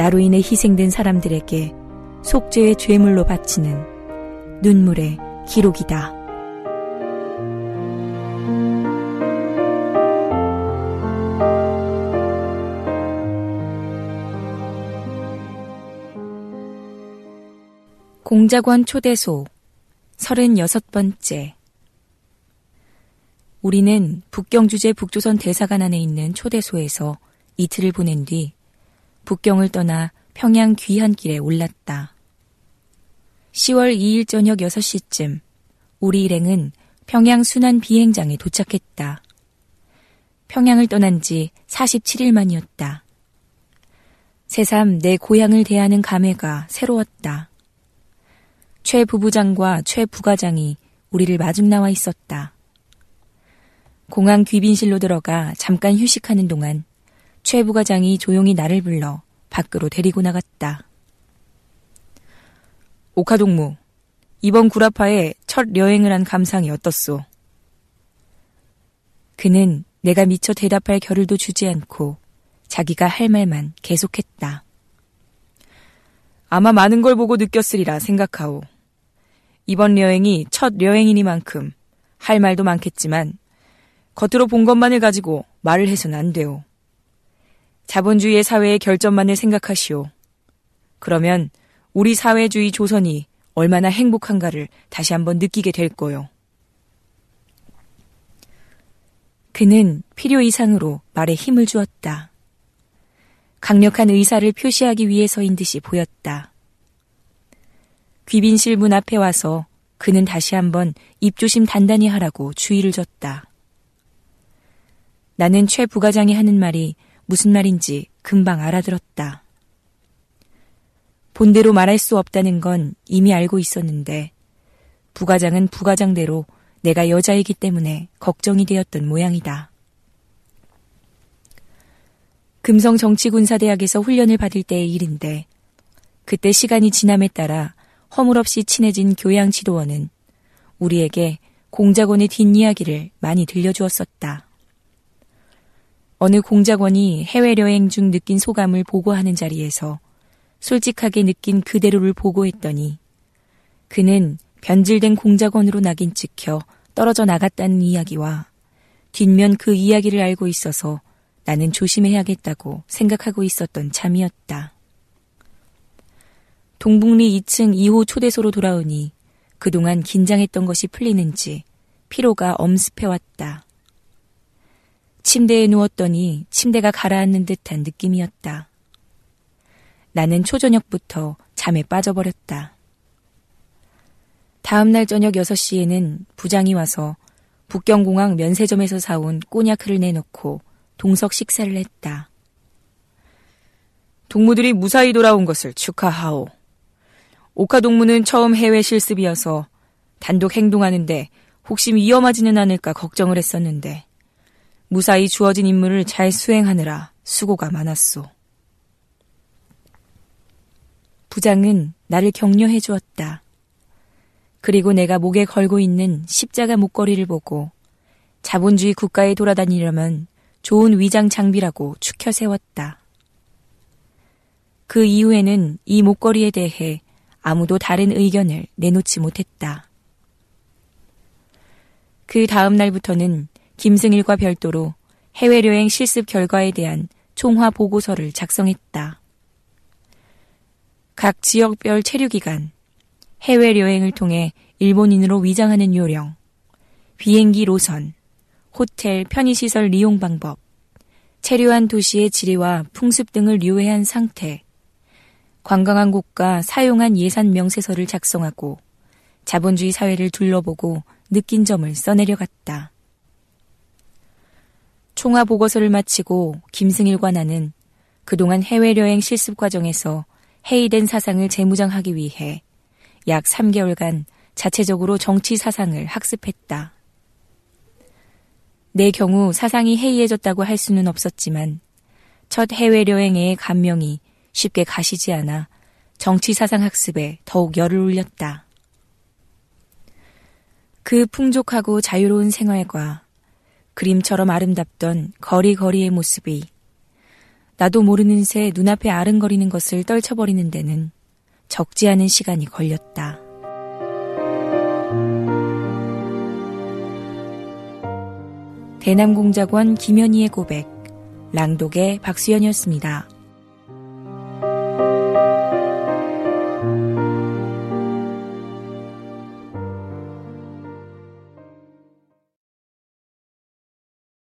나로 인해 희생된 사람들에게 속죄의 죄물로 바치는 눈물의 기록이다. 공작원 초대소 36번째 우리는 북경주재 북조선 대사관 안에 있는 초대소에서 이틀을 보낸 뒤 북경을 떠나 평양 귀한길에 올랐다. 10월 2일 저녁 6시쯤 우리 일행은 평양 순환 비행장에 도착했다. 평양을 떠난 지 47일 만이었다. 새삼 내 고향을 대하는 감회가 새로웠다. 최 부부장과 최 부과장이 우리를 마중 나와 있었다. 공항 귀빈실로 들어가 잠깐 휴식하는 동안 최 부과장이 조용히 나를 불러 밖으로 데리고 나갔다. 오카동무, 이번 구라파에 첫 여행을 한 감상이 어떻소? 그는 내가 미처 대답할 겨를도 주지 않고 자기가 할 말만 계속했다. 아마 많은 걸 보고 느꼈으리라 생각하오. 이번 여행이 첫 여행이니만큼 할 말도 많겠지만 겉으로 본 것만을 가지고 말을 해서는 안 돼요. 자본주의의 사회의 결점만을 생각하시오. 그러면 우리 사회주의 조선이 얼마나 행복한가를 다시 한번 느끼게 될 거요. 그는 필요 이상으로 말에 힘을 주었다. 강력한 의사를 표시하기 위해서인 듯이 보였다. 귀빈실 문 앞에 와서 그는 다시 한번 입조심 단단히 하라고 주의를 줬다. 나는 최 부과장이 하는 말이 무슨 말인지 금방 알아들었다. 본대로 말할 수 없다는 건 이미 알고 있었는데 부과장은 부과장대로 내가 여자이기 때문에 걱정이 되었던 모양이다. 금성 정치군사대학에서 훈련을 받을 때의 일인데 그때 시간이 지남에 따라 허물없이 친해진 교양 지도원은 우리에게 공작원의 뒷이야기를 많이 들려주었었다. 어느 공작원이 해외 여행 중 느낀 소감을 보고하는 자리에서 솔직하게 느낀 그대로를 보고했더니 그는 변질된 공작원으로 낙인 찍혀 떨어져 나갔다는 이야기와 뒷면 그 이야기를 알고 있어서 나는 조심해야겠다고 생각하고 있었던 참이었다. 동북리 2층 2호 초대소로 돌아오니 그동안 긴장했던 것이 풀리는지 피로가 엄습해왔다. 침대에 누웠더니 침대가 가라앉는 듯한 느낌이었다. 나는 초저녁부터 잠에 빠져버렸다. 다음날 저녁 6시에는 부장이 와서 북경공항 면세점에서 사온 꼬냑을 내놓고 동석 식사를 했다. 동무들이 무사히 돌아온 것을 축하하오. 오카 동무는 처음 해외 실습이어서 단독 행동하는데 혹시 위험하지는 않을까 걱정을 했었는데 무사히 주어진 임무를 잘 수행하느라 수고가 많았소. 부장은 나를 격려해 주었다. 그리고 내가 목에 걸고 있는 십자가 목걸이를 보고 자본주의 국가에 돌아다니려면 좋은 위장 장비라고 추켜 세웠다. 그 이후에는 이 목걸이에 대해 아무도 다른 의견을 내놓지 못했다. 그 다음 날부터는 김승일과 별도로 해외여행 실습 결과에 대한 총화 보고서를 작성했다. 각 지역별 체류 기간, 해외 여행을 통해 일본인으로 위장하는 요령, 비행기 노선, 호텔 편의시설 이용 방법, 체류한 도시의 지리와 풍습 등을 유해한 상태, 관광한 곳과 사용한 예산 명세서를 작성하고 자본주의 사회를 둘러보고 느낀 점을 써내려갔다. 총화 보고서를 마치고 김승일과 나는 그동안 해외여행 실습 과정에서 해이된 사상을 재무장하기 위해 약 3개월간 자체적으로 정치 사상을 학습했다. 내 경우 사상이 해이해졌다고 할 수는 없었지만 첫 해외 여행의 감명이 쉽게 가시지 않아 정치 사상 학습에 더욱 열을 올렸다. 그 풍족하고 자유로운 생활과 그림처럼 아름답던 거리거리의 모습이 나도 모르는 새 눈앞에 아른거리는 것을 떨쳐버리는 데는 적지 않은 시간이 걸렸다. 대남공작원 김현희의 고백, 랑독의 박수연이었습니다.